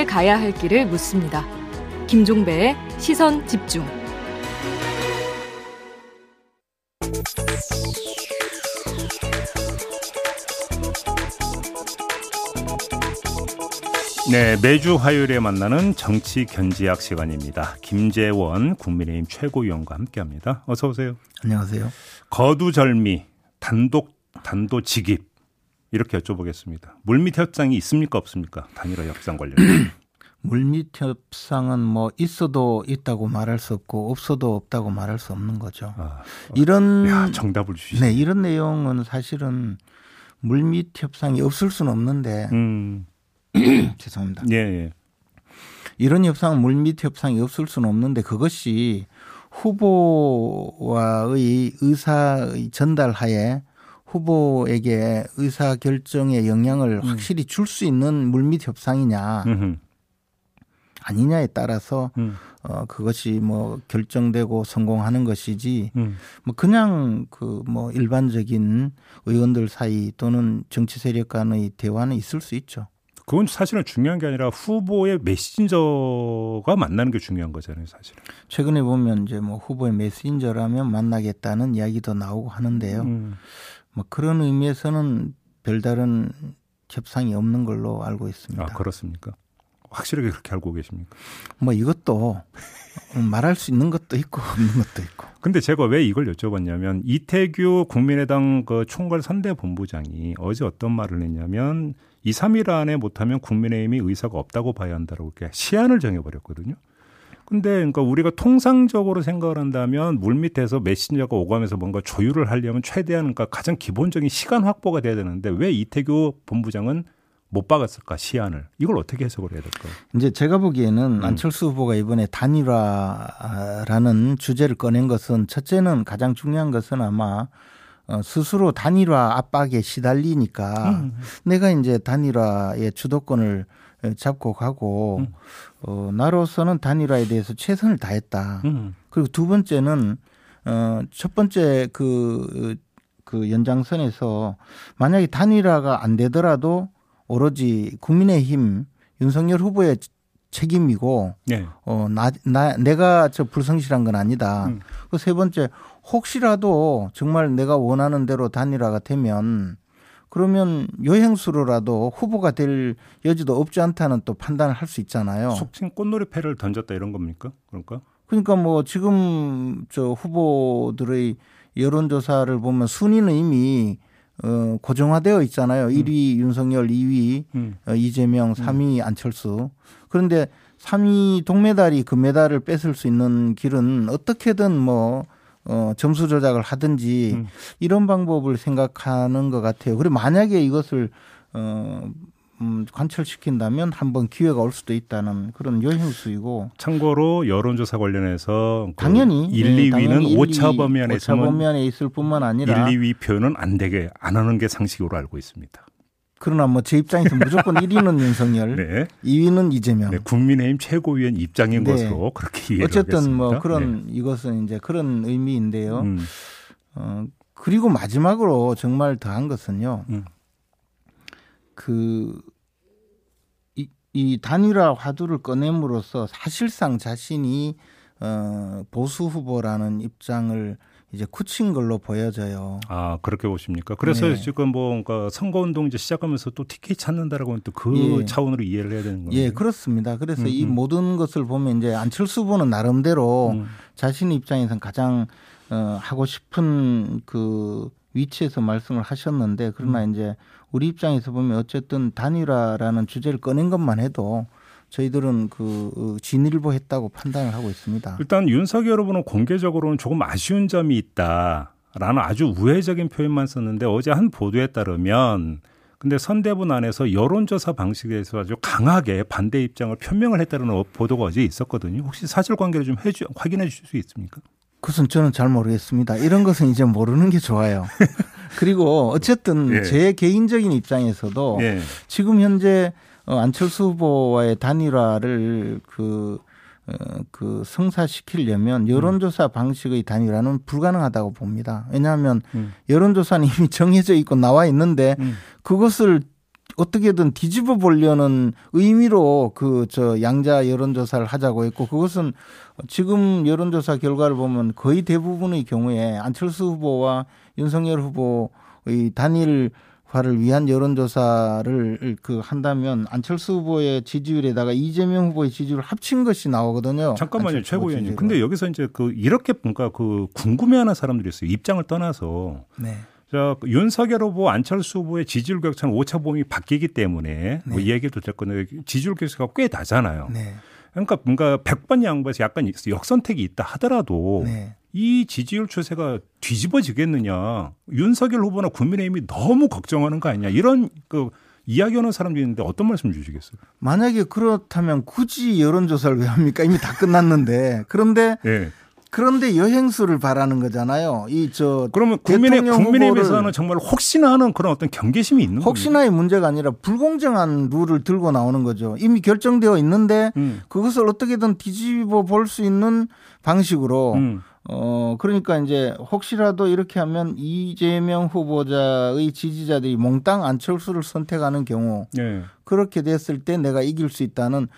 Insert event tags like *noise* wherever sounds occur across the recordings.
함께 가야 할 길을 묻습니다. 김종배의 시선 집중. 네, 매주 화요일에 만나는 정치 견지학 시간입니다. 김재원 국민의힘 최고위원과 함께합니다. 어서 오세요. 안녕하세요. 거두절미 단독 단도직입 이렇게 여쭤보겠습니다. 물밑 협상이 있습니까 없습니까? 단일화 협상 관련. *clears throat* 물밑 협상은 뭐 있어도 있다고 말할 수 없고 없어도 없다고 말할 수 없는 거죠. 아, 이런 야, 정답을 주시네. 네, 이런 내용은 사실은 물밑 협상이 없을 수는 없는데 음. *clears throat* 죄송합니다. 예, 예. 이런 협상 물밑 협상이 없을 수는 없는데 그것이 후보와의 의사의 전달하에 후보에게 의사 결정에 영향을 음. 확실히 줄 수 있는 물밑 협상이냐 음흠. 아니냐에 따라서 음. 어 그것이 뭐 결정되고 성공하는 것이지 음. 뭐 그냥 그 뭐 일반적인 의원들 사이 또는 정치 세력 간의 대화는 있을 수 있죠. 그건 사실은 중요한 게 아니라 후보의 메신저가 만나는 게 중요한 거잖아요, 사실은. 최근에 보면 이제 뭐 후보의 메신저라면 만나겠다는 이야기도 나오고 하는데요. 음. 뭐 그런 의미에서는 별다른 협상이 없는 걸로 알고 있습니다. 아, 그렇습니까? 확실하게 그렇게 알고 계십니까? 뭐 이것도 말할 수 있는 것도 있고 없는 것도 있고. 근데 제가 왜 이걸 여쭤봤냐면 이태규 국민의당 그 총괄 선대 본부장이 어제 어떤 말을 했냐면 2, 3일 안에 못하면 국민의힘이 의사가 없다고 봐야 한다라고 이렇게 시한을 정해버렸거든요. 근데 그러니까 우리가 통상적으로 생각을 한다면 물 밑에서 메신저가 오가면서 뭔가 조율을 하려면 최대한 그러니까 가장 기본적인 시간 확보가 돼야 되는데 왜 이태규 본부장은 못 박았을까 시안을 이걸 어떻게 해석을 해야 될까요? 이제 제가 보기에는 음. 안철수 후보가 이번에 단일화라는 주제를 꺼낸 것은 첫째는 가장 중요한 것은 아마 어, 스스로 단일화 압박에 시달리니까 음. 내가 이제 단일화의 주도권을 잡고 가고 음. 어, 나로서는 단일화에 대해서 최선을 다했다. 음. 그리고 두 번째는 어, 첫 번째 그, 그 연장선에서 만약에 단일화가 안 되더라도 오로지 국민의힘 윤석열 후보의 책임이고 네. 어나 나 내가 저 불성실한 건 아니다. 음. 그세 번째 혹시라도 정말 내가 원하는 대로 단일화가 되면 그러면 여행수로라도 후보가 될 여지도 없지 않다는 또 판단을 할 수 있잖아요. 속칭 꽃놀이 패를 던졌다 이런 겁니까? 그러니까? 그러니까 뭐 지금 저 후보들의 여론조사를 보면 순위는 이미 어, 고정화되어 있잖아요. 음. 1위 윤석열, 2위 음. 어, 이재명, 3위 음. 안철수. 그런데 3위 동메달이 금메달을 뺏을 수 있는 길은 어떻게든 뭐 어, 점수 조작을 하든지 음. 이런 방법을 생각하는 것 같아요. 그리고 만약에 이것을 어, 음, 관철시킨다면 한번 기회가 올 수도 있다는 그런 여행수이고. 참고로 여론조사 관련해서 그 당연히 1, 2위는 오차 범위안에 오차 범위안에 있을 뿐만 아니라 1, 2위 표는 안 되게 안 하는 게 상식으로 알고 있습니다. 그러나 뭐 제 입장에서 무조건 1위는 *laughs* 윤석열, 네. 2위는 이재명. 네, 국민의힘 최고위원 입장인 네. 것으로 그렇게 이해를 어쨌든 하겠습니다. 뭐 그런 네. 이것은 이제 그런 의미인데요. 음. 어, 그리고 마지막으로 정말 더한 것은요. 음. 그, 이, 이 단일화 화두를 꺼냄으로써 사실상 자신이 어, 보수 후보라는 입장을 이제 굳힌 걸로 보여져요. 아 그렇게 보십니까? 그래서 네. 지금 뭐 그러니까 선거 운동 이제 시작하면서 또 티켓 찾는다라고 하면 또그 예. 차원으로 이해를 해야 되는 거예요. 예, 그렇습니다. 그래서 음 이 음. 모든 것을 보면 이제 안철수 후보는 나름대로 음. 자신 입장에서 가장 어, 하고 싶은 그 위치에서 말씀을 하셨는데 그러나 음. 이제 우리 입장에서 보면 어쨌든 단일화라는 주제를 꺼낸 것만 해도 저희들은 그 어, 진일보 했다고 판단을 하고 있습니다. 일단 윤석열 후보는 공개적으로는 조금 아쉬운 점이 있다. 라는 아주 우회적인 표현만 썼는데 어제 한 보도에 따르면 근데 선대본 안에서 여론조사 방식에 대해서 아주 강하게 반대 입장을 표명을 했다는 보도가 어제 있었거든요. 혹시 사실관계를 좀 해주, 확인해 주실 수 있습니까? 그것은 저는 잘 모르겠습니다. 이런 것은 이제 모르는 게 좋아요. *laughs* 그리고 어쨌든 예. 제 개인적인 입장에서도 예. 지금 현재 어, 안철수 후보와의 단일화를 그, 어, 그 성사시키려면 여론조사 방식의 단일화는 불가능하다고 봅니다. 왜냐하면 음. 여론조사는 이미 정해져 있고 나와 있는데 음. 그것을 어떻게든 뒤집어 보려는 의미로 그 저 양자 여론조사를 하자고 했고 그것은 지금 여론조사 결과를 보면 거의 대부분의 경우에 안철수 후보와 윤석열 후보의 단일 화를 위한 여론조사를 그 한다면 안철수 후보의 지지율에다가 이재명 후보의 지지율을 합친 것이 나오거든요. 잠깐만요, 최고위원님. 근데 여기서 이제 그 이렇게 뭔가 그 궁금해하는 사람들이 있어요. 입장을 떠나서. 네. 자, 윤석열 후보, 안철수 후보의 지지율 격차는 오차 범위 바뀌기 때문에 뭐 네. 뭐이 얘기도 됐거든요. 지지율 격차가 꽤 나잖아요. 네. 그러니까 뭔가 100번 양보해서 약간 역선택이 있다 하더라도 네. 이 지지율 추세가 뒤집어지겠느냐. 윤석열 후보나 국민의힘이 너무 걱정하는 거 아니냐. 이런 그 이야기하는 사람들이 있는데 어떤 말씀 주시겠어요? 만약에 그렇다면 굳이 여론조사를 왜 합니까? 이미 다 끝났는데. 그런데 네. 그런데 여행수를 바라는 거잖아요. 이 저 그러면 국민의 국민의힘에서는 정말 혹시나 하는 그런 어떤 경계심이 있는 혹시나의? 문제가 아니라 불공정한 룰을 들고 나오는 거죠. 이미 결정되어 있는데 음. 그것을 어떻게든 뒤집어 볼 수 있는 방식으로 음. 어 그러니까 이제 혹시라도 이렇게 하면 이재명 후보자의 지지자들이 몽땅 안철수를 선택하는 경우 네. 그렇게 됐을 때 내가 이길 수 있다는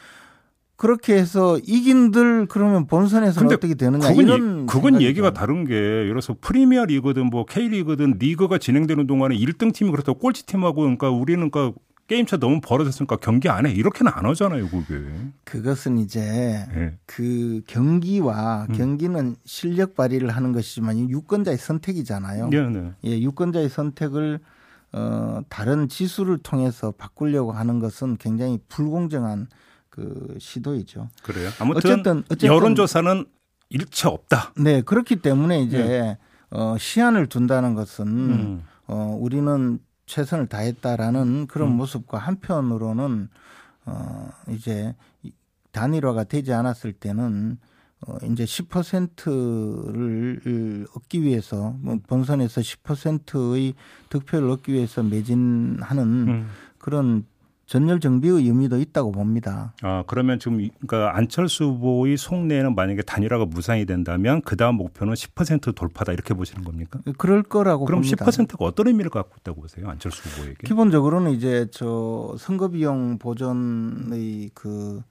그렇게 해서 이긴들 그러면 본선에서는 어떻게 되느냐 그건, 이런 그건 얘기가 다른 게 예를 들어서 프리미어 리그든 뭐 K리그든 리그가 진행되는 동안에 1등 팀이 그렇다고 꼴찌 팀하고 그러니까 우리는 그러니까 게임차 너무 벌어졌으니까 경기 안 해. 이렇게는 안 하잖아요, 그게. 그것은 이제 네. 그 경기와 음. 경기는 실력 발휘를 하는 것이지만 유권자의 선택이잖아요. 네, 네. 예, 유권자의 선택을 어 다른 지수를 통해서 바꾸려고 하는 것은 굉장히 불공정한 그 시도이죠. 그래요. 아무튼 어쨌든, 어쨌든 여론조사는 일체 없다. 네, 그렇기 때문에 이제 네. 어, 시한을 둔다는 것은 음. 어, 우리는 최선을 다했다라는 그런 음. 모습과 한편으로는 어, 이제 단일화가 되지 않았을 때는 어, 이제 10%를 얻기 위해서 뭐 본선에서 10%의 득표를 얻기 위해서 매진하는 음. 그런 전열 정비의 의미도 있다고 봅니다. 아 그러면 지금 그러니까 안철수 후보의 속내는 만약에 단일화가 무산이 된다면 그 다음 목표는 10% 돌파다 이렇게 보시는 겁니까? 그럴 거라고 그럼 봅니다. 10%가 어떤 의미를 갖고 있다고 보세요, 안철수 후보에게? 기본적으로는 이제 저 선거 비용 보전의 그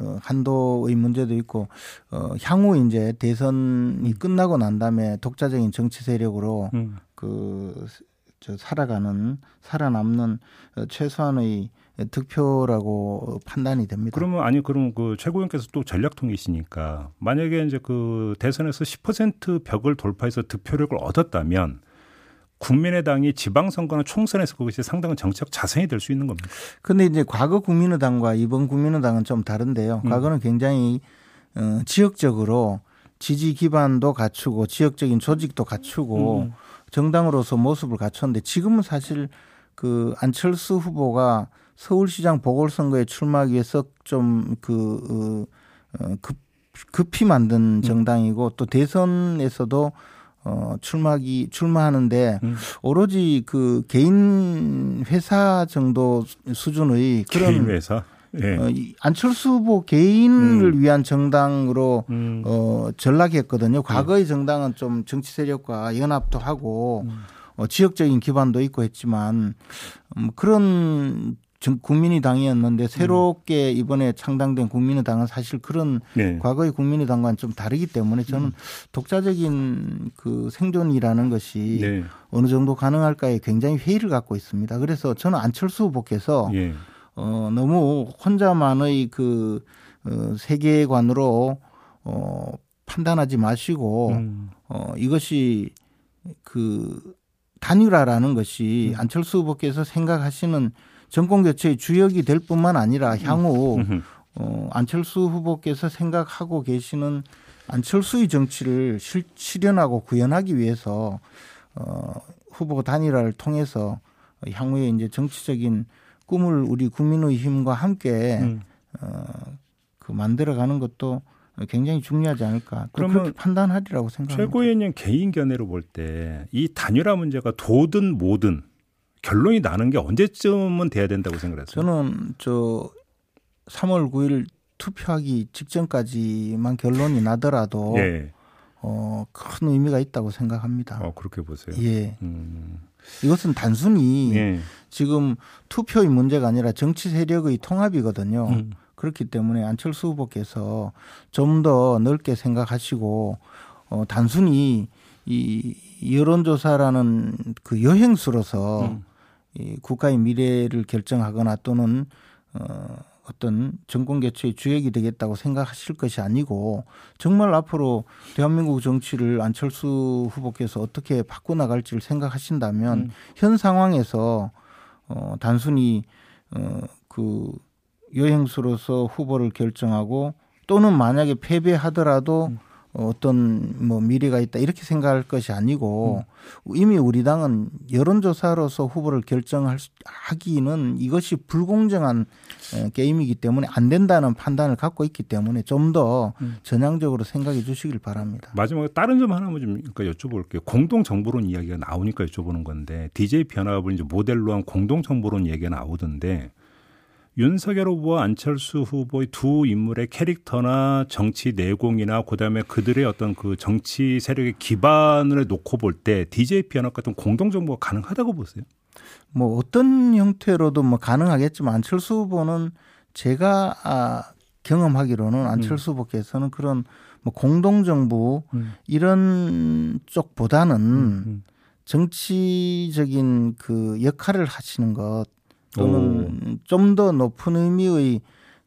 어, 한도의 문제도 있고 어, 향후 이제 대선이 음. 끝나고 난 다음에 독자적인 정치 세력으로 음. 그저 살아가는 살아남는 어, 최소한의 득표라고 판단이 됩니다. 그러면 아니 그럼 그 최고위원께서 또 전략통이시니까 만약에 이제 그 대선에서 10% 벽을 돌파해서 득표력을 얻었다면 국민의당이 지방선거나 총선에서 그것이 상당한 정책 자산이 될 수 있는 겁니다. 근데 이제 과거 국민의당과 이번 국민의당은 좀 다른데요. 음. 과거는 굉장히 어, 지역적으로 지지 기반도 갖추고 지역적인 조직도 갖추고 음. 정당으로서 모습을 갖췄는데 지금은 사실 그 안철수 후보가 서울시장 보궐선거에 출마하기 위해서 좀그 어, 급, 급히 만든 음. 정당이고 또 대선에서도 어, 출마기, 출마하는데 음. 오로지 그 개인 회사 정도 수준의 그런. 개인 회사? 예. 어, 안철수 후보 개인을 음. 위한 정당으로 음. 어, 전락했거든요. 과거의 음. 정당은 좀 정치 세력과 연합도 하고 음. 어, 지역적인 기반도 있고 했지만 음, 그런 국민의당이었는데 새롭게 이번에 창당된 국민의당은 사실 그런 네. 과거의 국민의당과는 좀 다르기 때문에 저는 음. 독자적인 그 생존이라는 것이 네. 어느 정도 가능할까에 굉장히 회의를 갖고 있습니다. 그래서 저는 안철수 후보께서 네. 어 너무 혼자만의 그 어, 세계관으로 어 판단하지 마시고 음. 어 이것이 그 단일화라는 것이 음. 안철수 후보께서 생각하시는 정권 교체의 주역이 될 뿐만 아니라 향후 어, 안철수 후보께서 생각하고 계시는 안철수의 정치를 실, 실현하고 구현하기 위해서 어, 후보 단일화를 통해서 향후에 이제 정치적인 꿈을 우리 국민의 힘과 함께 음. 어, 그 만들어가는 것도 굉장히 중요하지 않을까. 그러면 판단하리라고 생각합니다. 최고위원님 개인 견해로 볼 때 이 단일화 문제가 도든 뭐든 결론이 나는 게 언제쯤은 돼야 된다고 생각했어요? 저는 저 3월 9일 투표하기 직전까지만 결론이 나더라도 예. 어, 큰 의미가 있다고 생각합니다. 어, 그렇게 보세요. 예. 음. 이것은 단순히 예. 지금 투표의 문제가 아니라 정치 세력의 통합이거든요. 음. 그렇기 때문에 안철수 후보께서 좀 더 넓게 생각하시고 어, 단순히 이 여론조사라는 그 여행수로서 음. 이 국가의 미래를 결정하거나 또는 어, 어떤 정권 개최의 주역이 되겠다고 생각하실 것이 아니고 정말 앞으로 대한민국 정치를 안철수 후보께서 어떻게 바꿔 나갈지를 생각하신다면 음. 현 상황에서 어 단순히 어그 여행수로서 후보를 결정하고 또는 만약에 패배하더라도 음. 어떤 뭐 미래가 있다 이렇게 생각할 것이 아니고 음. 이미 우리 당은 여론조사로서 후보를 결정하기는 이것이 불공정한 게임이기 때문에 안 된다는 판단을 갖고 있기 때문에 좀더 음. 전향적으로 생각해 주시길 바랍니다. 마지막에 다른 점 하나만 좀 그러니까 여쭤볼게요. 공동 정보론 이야기가 나오니까 여쭤보는 건데 DJ 변화을 이제 모델로 한 공동 정보론 얘기가 나오던데 윤석열 후보와 안철수 후보의 두 인물의 캐릭터나 정치 내공이나 그다음에 그들의 어떤 그 정치 세력의 기반을 놓고 볼 때 DJP 연합 같은 공동 정보가 가능하다고 보세요? 뭐 어떤 형태로도 뭐 가능하겠지만 안철수 후보는 제가 아 경험하기로는 음. 안철수 음. 후보께서는 그런 뭐 공동 정부 음. 이런 쪽보다는 음, 음. 정치적인 그 역할을 하시는 것 또는 좀 더 높은 의미의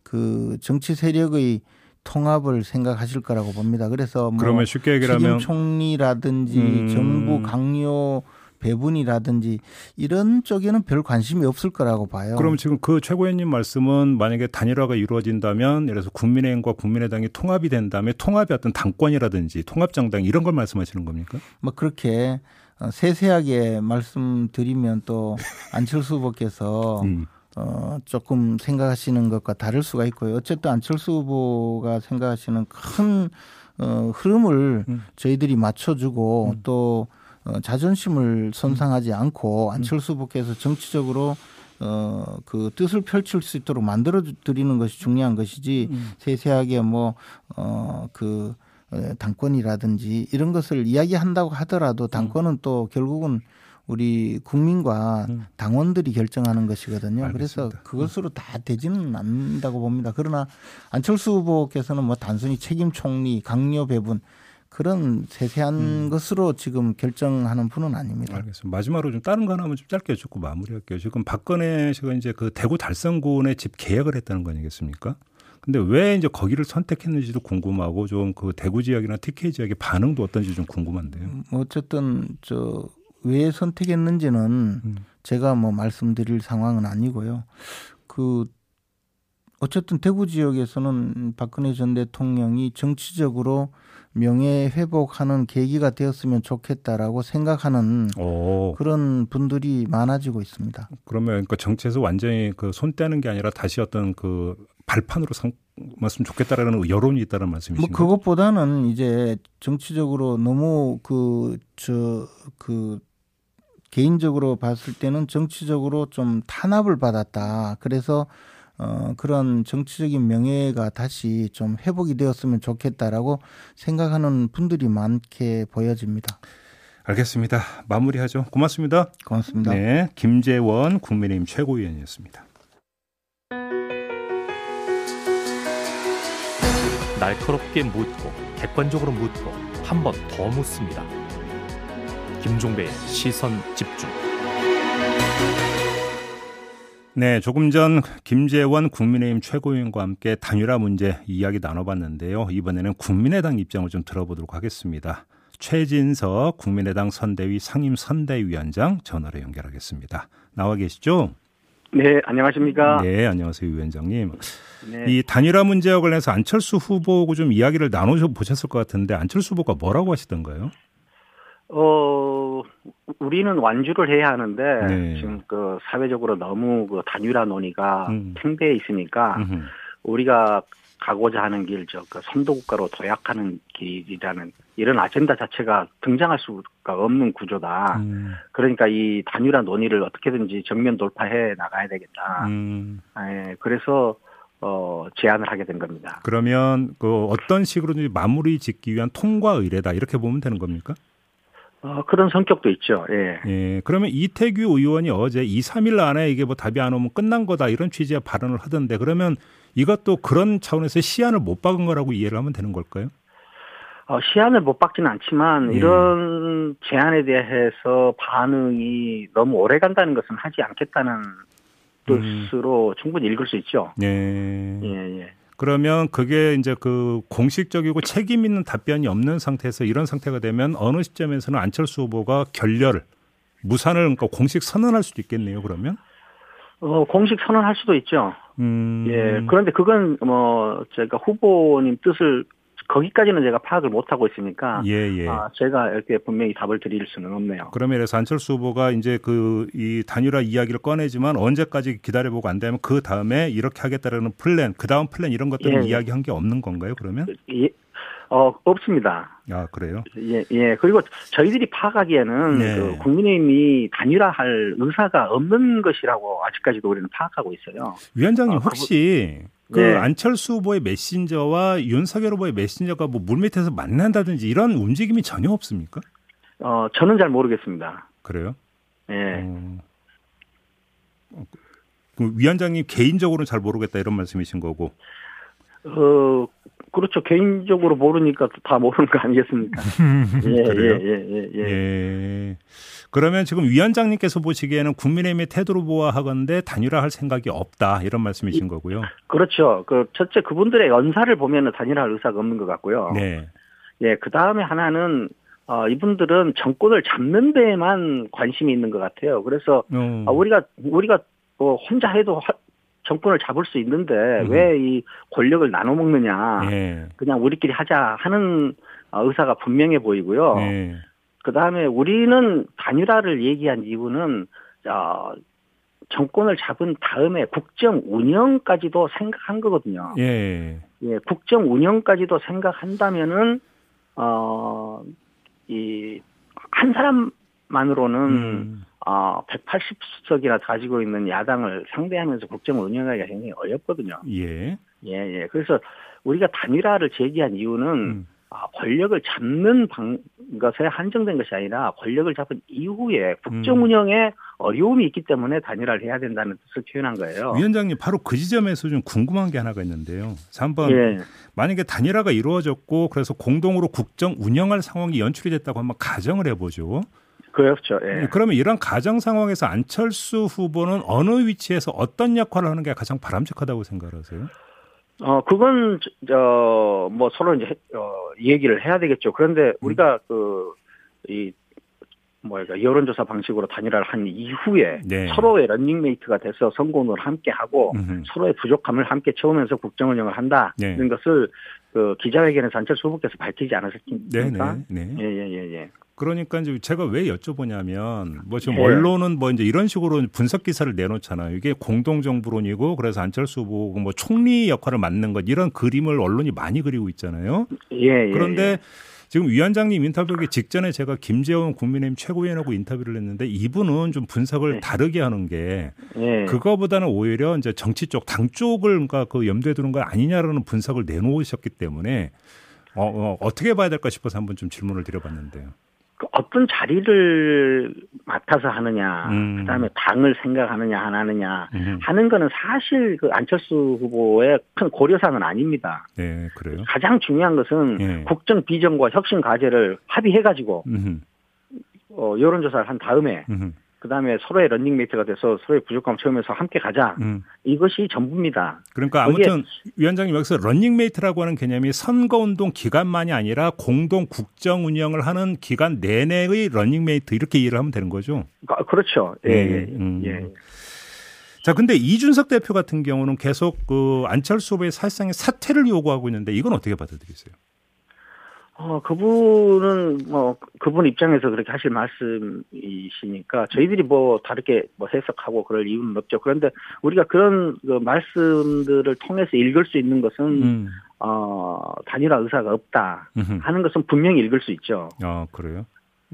그 정치 세력의 통합을 생각하실 거라고 봅니다. 그래서 뭐 그러면 쉽게 얘기하면 총리라든지 음. 정부 강요 배분이라든지 이런 쪽에는 별 관심이 없을 거라고 봐요. 그럼 지금 그 최고위원님 말씀은 만약에 단일화가 이루어진다면 예를 들어서 국민의힘과 국민의당이 통합이 된다면 통합의 어떤 당권이라든지 통합정당 이런 걸 말씀하시는 겁니까? 뭐 그렇게 어, 세세하게 말씀드리면 또 안철수 후보께서 *laughs* 음. 어, 조금 생각하시는 것과 다를 수가 있고요. 어쨌든 안철수 후보가 생각하시는 큰 어, 흐름을 음. 저희들이 맞춰주고 음. 또 어, 자존심을 손상하지 않고 음. 안철수 후보께서 정치적으로 어, 그 뜻을 펼칠 수 있도록 만들어 드리는 것이 중요한 것이지 음. 세세하게 뭐, 어, 그 당권이라든지 이런 것을 이야기한다고 하더라도 당권은 음. 또 결국은 우리 국민과 음. 당원들이 결정하는 것이거든요. 알겠습니다. 그래서 그것으로 다 되지는 않는다고 봅니다. 그러나 안철수 후보께서는 뭐 단순히 책임 총리, 강요 배분 그런 세세한 음. 것으로 지금 결정하는 분은 아닙니다. 알겠습니다. 마지막으로 좀 다른 거 하나만 좀 짧게 여쭙고 마무리할게요. 지금 박근혜 씨가 이제 그 대구 달성군에 집 계약을 했다는 거 아니겠습니까? 근데 왜 이제 거기를 선택했는지도 궁금하고 좀 그 대구 지역이나 TK 지역의 반응도 어떤지 좀 궁금한데요. 음, 어쨌든 저 왜 선택했는지는 음. 제가 뭐 말씀드릴 상황은 아니고요. 그 어쨌든 대구 지역에서는 박근혜 전 대통령이 정치적으로 명예 회복하는 계기가 되었으면 좋겠다라고 생각하는 오. 그런 분들이 많아지고 있습니다. 그러면 그 정치에서 완전히 그 손 떼는 게 아니라 다시 어떤 그 발판으로 삼았으면 좋겠다라는 여론이 있다는 말씀이신가요? 뭐 그것보다는 이제 정치적으로 너무 그 저그 그 개인적으로 봤을 때는 정치적으로 좀 탄압을 받았다. 그래서 어, 그런 정치적인 명예가 다시 좀 회복이 되었으면 좋겠다라고 생각하는 분들이 많게 보여집니다. 알겠습니다. 마무리하죠. 고맙습니다. 고맙습니다. 네, 김재원 국민의힘 최고위원이었습니다. 날카롭게 묻고 객관적으로 묻고 한 번 더 묻습니다. 김종배의 시선 집중. 네, 조금 전 김재원 국민의힘 최고위원과 함께 단일화 문제 이야기 나눠봤는데요. 이번에는 국민의당 입장을 좀 들어보도록 하겠습니다. 최진석 국민의당 선대위 상임 선대위원장 전화로 연결하겠습니다. 나와 계시죠? 네, 안녕하십니까? 네, 안녕하세요, 위원장님. 네. 이 단일화 문제와 관련해서 안철수 후보하고 좀 이야기를 나눠 보셨을 것 같은데 안철수 후보가 뭐라고 하시던가요? 어, 우리는 완주를 해야 하는데 네. 지금 그 사회적으로 너무 그 단일화 논의가 음. 팽배해 있으니까 음흠. 우리가 가고자 하는 길, 저 그 선도국가로 도약하는 길이라는 이런 아젠다 자체가 등장할 수가 없는 구조다. 음. 그러니까 이 단일화 논의를 어떻게든지 정면 돌파해 나가야 되겠다. 음. 예, 그래서 어, 제안을 하게 된 겁니다. 그러면 그 어떤 식으로든지 마무리 짓기 위한 통과 의뢰다 이렇게 보면 되는 겁니까? 어, 그런 성격도 있죠. 예. 예. 그러면 이태규 의원이 어제 2, 3일 안에 이게 뭐 답이 안 오면 끝난 거다 이런 취지의 발언을 하던데 그러면 이것도 그런 차원에서 시안을 못 박은 거라고 이해를 하면 되는 걸까요? 어, 시안을 못 박지는 않지만 예. 이런 제안에 대해서 반응이 너무 오래 간다는 것은 하지 않겠다는 음. 뜻으로 음. 충분히 읽을 수 있죠. 예. 예, 예. 그러면 그게 이제 그 공식적이고 책임 있는 답변이 없는 상태에서 이런 상태가 되면 어느 시점에서는 안철수 후보가 결렬을 무산을 그러니까 공식 선언할 수도 있겠네요. 그러면 어 공식 선언할 수도 있죠. 음. 예 그런데 그건 뭐 제가 후보님 뜻을 거기까지는 제가 파악을 못 하고 있으니까 예, 예. 아, 제가 이렇게 분명히 답을 드릴 수는 없네요. 그러면 그래서 안철수 후보가 이제 그 이 단일화 이야기를 꺼내지만 언제까지 기다려보고 안 되면 그 다음에 이렇게 하겠다라는 플랜, 그 다음 플랜 이런 것들은 예. 이야기한 게 없는 건가요? 그러면? 예. 어, 없습니다. 아, 그래요? 예, 예. 그리고 저희들이 파악하기에는 네. 그 국민의힘이 단일화할 의사가 없는 것이라고 아직까지도 우리는 파악하고 있어요. 위원장님 어, 혹시 그 네. 안철수 후보의 메신저와 윤석열 후보의 메신저가 뭐 물밑에서 만난다든지 이런 움직임이 전혀 없습니까? 어, 저는 잘 모르겠습니다. 그래요? 네. 어, 그 위원장님 개인적으로는 잘 모르겠다 이런 말씀이신 거고. 어, 그렇죠. 개인적으로 모르니까 다 모르는 거 아니겠습니까? *laughs* 예, 예, 예, 예, 예, 예. 그러면 지금 위원장님께서 보시기에는 국민의힘의 태도로 보아하건대 단일화할 생각이 없다 이런 말씀이신 거고요. 그렇죠. 그 첫째 그분들의 연사를 보면은 단일화할 의사가 없는 것 같고요. 네. 예, 그 다음에 하나는 어, 이분들은 정권을 잡는 데에만 관심이 있는 것 같아요. 그래서 어. 우리가 우리가 뭐 혼자 해도 정권을 잡을 수 있는데 음. 왜이 권력을 나눠 먹느냐. 예. 그냥 우리끼리 하자 하는 어, 의사가 분명해 보이고요. 예. 그 다음에 우리는 단일화를 얘기한 이유는 어, 정권을 잡은 다음에 국정 운영까지도 생각한 거거든요. 예. 예, 국정 운영까지도 생각한다면은 어 이 한 사람만으로는 음. 어, 180석이나 가지고 있는 야당을 상대하면서 국정을 운영하기가 굉장히 어렵거든요. 예. 예, 예. 그래서 우리가 단일화를 제기한 이유는 음. 아, 권력을 잡는 방, 것에 한정된 것이 아니라 권력을 잡은 이후에 국정 음. 운영에 음. 어려움이 있기 때문에 단일화를 해야 된다는 뜻을 표현한 거예요. 위원장님 바로 그 지점에서 좀 궁금한 게 하나가 있는데요. 3번 예. 만약에 단일화가 이루어졌고 그래서 공동으로 국정 운영할 상황이 연출이 됐다고 한번 가정을 해보죠. 그렇죠. 예. 그러면 이런 가정 상황에서 안철수 후보는 어느 위치에서 어떤 역할을 하는 게 가장 바람직하다고 생각하세요? 어, 그건, 저, 뭐 서로 이제, 어, 얘기를 해야 되겠죠. 그런데 우리가 음. 그, 이, 뭐랄까, 여론조사 방식으로 단일화를 한 이후에 네. 서로의 런닝메이트가 돼서 선거운동을 함께 하고 음흠. 서로의 부족함을 함께 채우면서 국정 운영을 한다는 네. 것을 그 기자회견에서 안철수 후보께서 밝히지 않으셨습니까? 네, 네, 네. 예, 예, 예, 예. 그러니까 이제 제가 왜 여쭤보냐면 뭐 지금 네. 언론은 뭐 이제 이런 식으로 분석 기사를 내놓잖아요. 이게 공동 정부론이고 그래서 안철수 후보 뭐 총리 역할을 맡는 것 이런 그림을 언론이 많이 그리고 있잖아요. 예, 예 그런데 예. 지금 위원장님 인터뷰기 직전에 제가 김재원 국민의힘 최고위원하고 인터뷰를 했는데 이분은 좀 분석을 네. 다르게 하는 게 네. 그거보다는 오히려 이제 정치 쪽, 당 쪽을 그러니까 그 염두에 두는 거 아니냐라는 분석을 내놓으셨기 때문에 어, 어, 어떻게 봐야 될까 싶어서 한번 좀 질문을 드려봤는데요. 그 어떤 자리를 맡아서 하느냐, 음. 그다음에 당을 생각하느냐 안 하느냐 음. 하는 거는 사실 그 안철수 후보의 큰 고려사항은 아닙니다. 네, 그래요. 가장 중요한 것은 네. 국정 비전과 혁신 과제를 합의해 가지고 어, 여론조사를 한 다음에 음. 그다음에 서로의 런닝 메이트가 돼서 서로의 부족함 채우면서 함께 가자. 음. 이것이 전부입니다. 그러니까 아무튼 위원장님 여기서 런닝 메이트라고 하는 개념이 선거 운동 기간만이 아니라 공동 국정 운영을 하는 기간 내내의 런닝 메이트 이렇게 이해를 하면 되는 거죠. 아, 그렇죠. 예. 예. 예. 음. 예. 자, 근데 이준석 대표 같은 경우는 계속 그 안철수 후보의 사실상의 사퇴를 요구하고 있는데 이건 어떻게 받아들이세요? 어, 그분은 뭐 그분 입장에서 그렇게 하실 말씀이시니까 저희들이 뭐 다르게 뭐 해석하고 그럴 이유는 없죠. 그런데 우리가 그런 그 말씀들을 통해서 읽을 수 있는 것은 음. 어, 단일화 의사가 없다 하는 것은 분명히 읽을 수 있죠. 아, 그래요?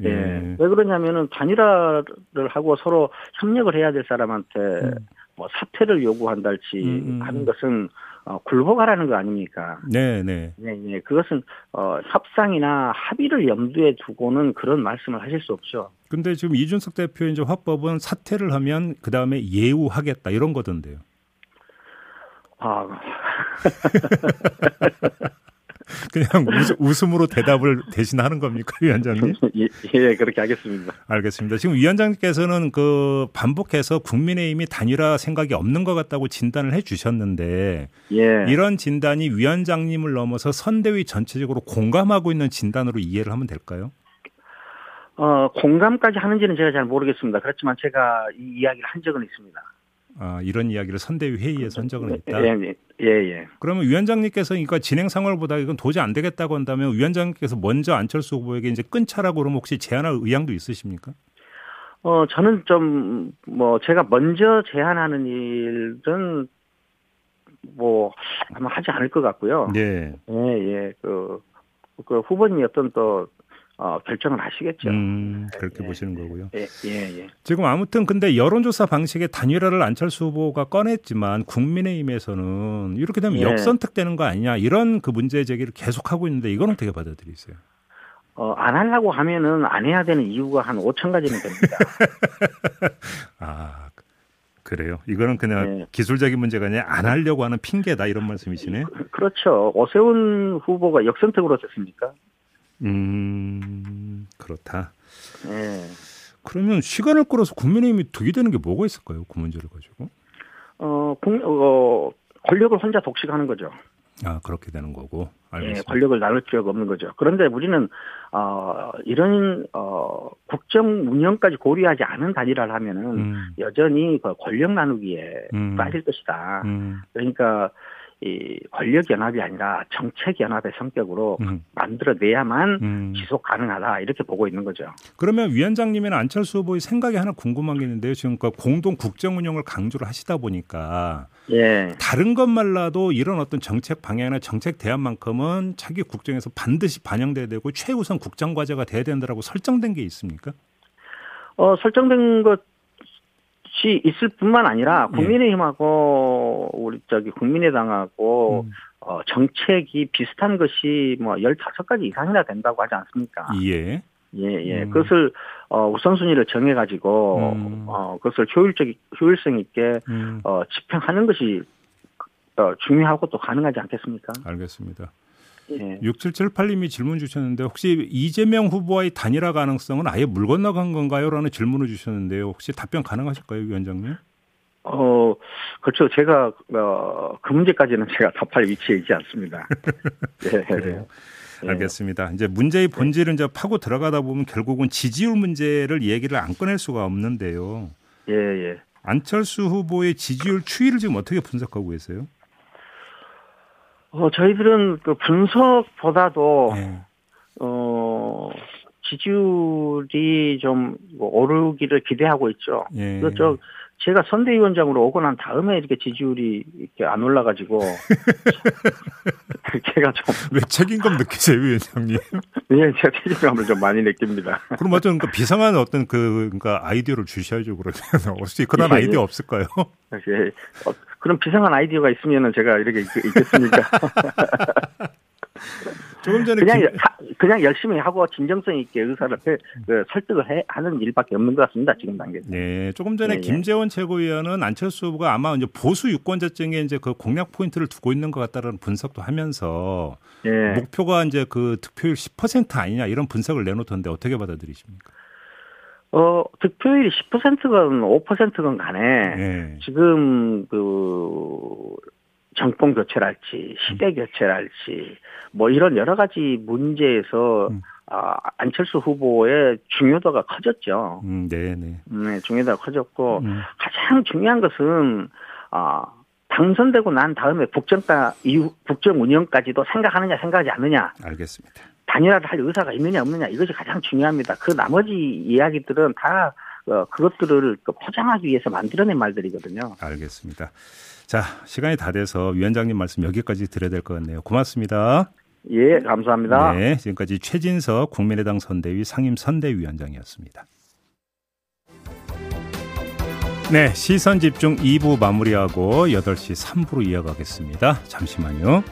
예. 예. 왜 그러냐면은 단일화를 하고 서로 협력을 해야 될 사람한테 음. 뭐 사퇴를 요구한달지 음, 음, 하는 것은 어, 굴복하라는 거 아닙니까? 네, 네. 네, 네. 그것은 어, 협상이나 합의를 염두에 두고는 그런 말씀을 하실 수 없죠. 근데 지금 이준석 대표 이제 화법은 사퇴를 하면 그 다음에 예우하겠다 이런 거던데요. 아. *laughs* *laughs* 그냥 웃음, 으로 대답을 대신하는 겁니까, 위원장님? *laughs* 예, 예, 그렇게 하겠습니다. 알겠습니다. 지금 위원장님께서는 그 반복해서 국민의힘이 단일화 생각이 없는 것 같다고 진단을 해 주셨는데 예. 이런 진단이 위원장님을 넘어서 선대위 전체적으로 공감하고 있는 진단으로 이해를 하면 될까요? 어, 공감까지 하는지는 제가 잘 모르겠습니다. 그렇지만 제가 이 이야기를 한 적은 있습니다. 아, 이런 이야기를 선대위 회의에서 한 적은 있다. 예, 예, 예. 예. 그러면 위원장님께서 그러니까 진행 상황을 보다 이건 도저히 안 되겠다고 한다면 위원장님께서 먼저 안철수 후보에게 이제 끊자라고 그러면 혹시 제안할 의향도 있으십니까? 어, 저는 좀 뭐 제가 먼저 제안하는 일은 뭐 아마 하지 않을 것 같고요. 네. 예, 예. 그, 그 후보님이 어떤 또 어, 결정을 하시겠죠. 음, 그렇게 예, 보시는 거고요. 예, 예, 예. 지금 아무튼 근데 여론조사 방식의 단일화를 안철수 후보가 꺼냈지만 국민의힘에서는 이렇게 되면 예. 역선택되는 거 아니냐 이런 그 문제 제기를 계속하고 있는데 이건 어떻게 받아들이세요? 어, 안 하려고 하면은 안 해야 되는 이유가 한 5천 가지는 됩니다. *laughs* 아, 그래요. 이거는 그냥 네. 기술적인 문제가 아니라 안 하려고 하는 핑계다 이런 말씀이시네. 그, 그렇죠. 오세훈 후보가 역선택으로 됐습니까? 음, 그렇다. 네. 그러면 시간을 끌어서 국민의힘이 득이 되는 게 뭐가 있을까요? 그 문제를 가지고? 어, 국, 어 권력을 혼자 독식하는 거죠. 아 그렇게 되는 거고. 알겠습니다. 예, 권력을 나눌 필요가 없는 거죠. 그런데 우리는 어, 이런 어, 국정 운영까지 고려하지 않은 단일화를 하면은 음. 여전히 그 권력 나누기에 음. 빠질 것이다. 음. 그러니까 이 권력 연합이 아니라 정책 연합의 성격으로 음. 만들어내야만 음. 지속 가능하다 이렇게 보고 있는 거죠. 그러면 위원장님이나 안철수 후보의 생각이 하나 궁금한 게 있는데요. 지금 그 공동 국정 운영을 강조를 하시다 보니까 예. 다른 것 말라도 이런 어떤 정책 방향이나 정책 대안만큼은 차기 국정에서 반드시 반영돼야 되고 최우선 국정 과제가 돼야 된다라고 설정된 게 있습니까? 어 설정된 것 것이 있을 뿐만 아니라 예. 국민의힘하고 우리 저기 국민의당하고 음. 어, 정책이 비슷한 것이 뭐 15가지 이상이나 된다고 하지 않습니까? 예. 예, 예. 음. 그것을, 어, 우선순위를 정해 가지고, 음. 어, 그것을 효율적, 효율성 있게, 음. 어, 집행하는 것이, 어, 중요하고 또 가능하지 않겠습니까? 알겠습니다. 예. 6778님이 질문 주셨는데 혹시 이재명 후보와의 단일화 가능성은 아예 물 건너간 건가요? 라는 질문을 주셨는데요. 혹시 답변 가능하실까요, 위원장님? 어, 그렇죠. 제가, 어, 그 문제까지는 제가 답할 위치에 있지 않습니다. 네. *laughs* 그래요. 예. 알겠습니다. 이제 문제의 본질은 이제 파고 들어가다 보면 결국은 지지율 문제를 얘기를 안 꺼낼 수가 없는데요. 예, 예. 안철수 후보의 지지율 추이를 지금 어떻게 분석하고 계세요? 어, 저희들은 그 분석보다도, 네. 어, 지지율이 좀뭐 오르기를 기대하고 있죠. 예. 그저 제가 선대위원장으로 오고 난 다음에 이렇게 지지율이 이렇게 안 올라가지고 *laughs* 제가 좀 왜 책임감 느끼세요, 위원장님? 예, *laughs* 제가 책임감을 좀 많이 느낍니다. 그럼 어떤 그 비상한 어떤 그 그러니까 아이디어를 주셔야죠 그러면 *laughs* 혹시 그런 예, 아이디어 예. 없을까요? 예, 어, 그런 비상한 아이디어가 있으면은 제가 이렇게 있겠습니까? *laughs* 조금 전에 그냥 김... 그냥 열심히 하고 진정성 있게 의사를 그, 설득을 해, 하는 일밖에 없는 것 같습니다 지금 단계. 네, 조금 전에 네, 김재원 최고위원은 안철수 후보가 아마 이제 보수 유권자증에 이제 그 공략 포인트를 두고 있는 것 같다는 분석도 하면서 네. 목표가 이제 그 득표율 10% 아니냐 이런 분석을 내놓던데 어떻게 받아들이십니까? 어, 득표율이 10%건 5%건 간에 네. 지금 그 정권 교체랄지 시대 교체랄지 뭐 이런 여러 가지 문제에서 음. 아, 안철수 후보의 중요도가 커졌죠. 음, 네, 네. 네, 중요도가 커졌고 음. 가장 중요한 것은 아 당선되고 난 다음에 국정가 이후 국정 운영까지도 생각하느냐 생각하지 않느냐. 알겠습니다. 단일화를 할 의사가 있느냐 없느냐 이것이 가장 중요합니다. 그 나머지 이야기들은 다 어, 그것들을 그 포장하기 위해서 만들어낸 말들이거든요. 알겠습니다. 자, 시간이 다 돼서 위원장님 말씀 여기까지 드려야 될 것 같네요. 고맙습니다. 예, 감사합니다. 네, 지금까지 최진석 국민의당 선대위 상임 선대위원장이었습니다. 네, 시선 집중 2부 마무리하고 8시 3부로 이어가겠습니다. 잠시만요.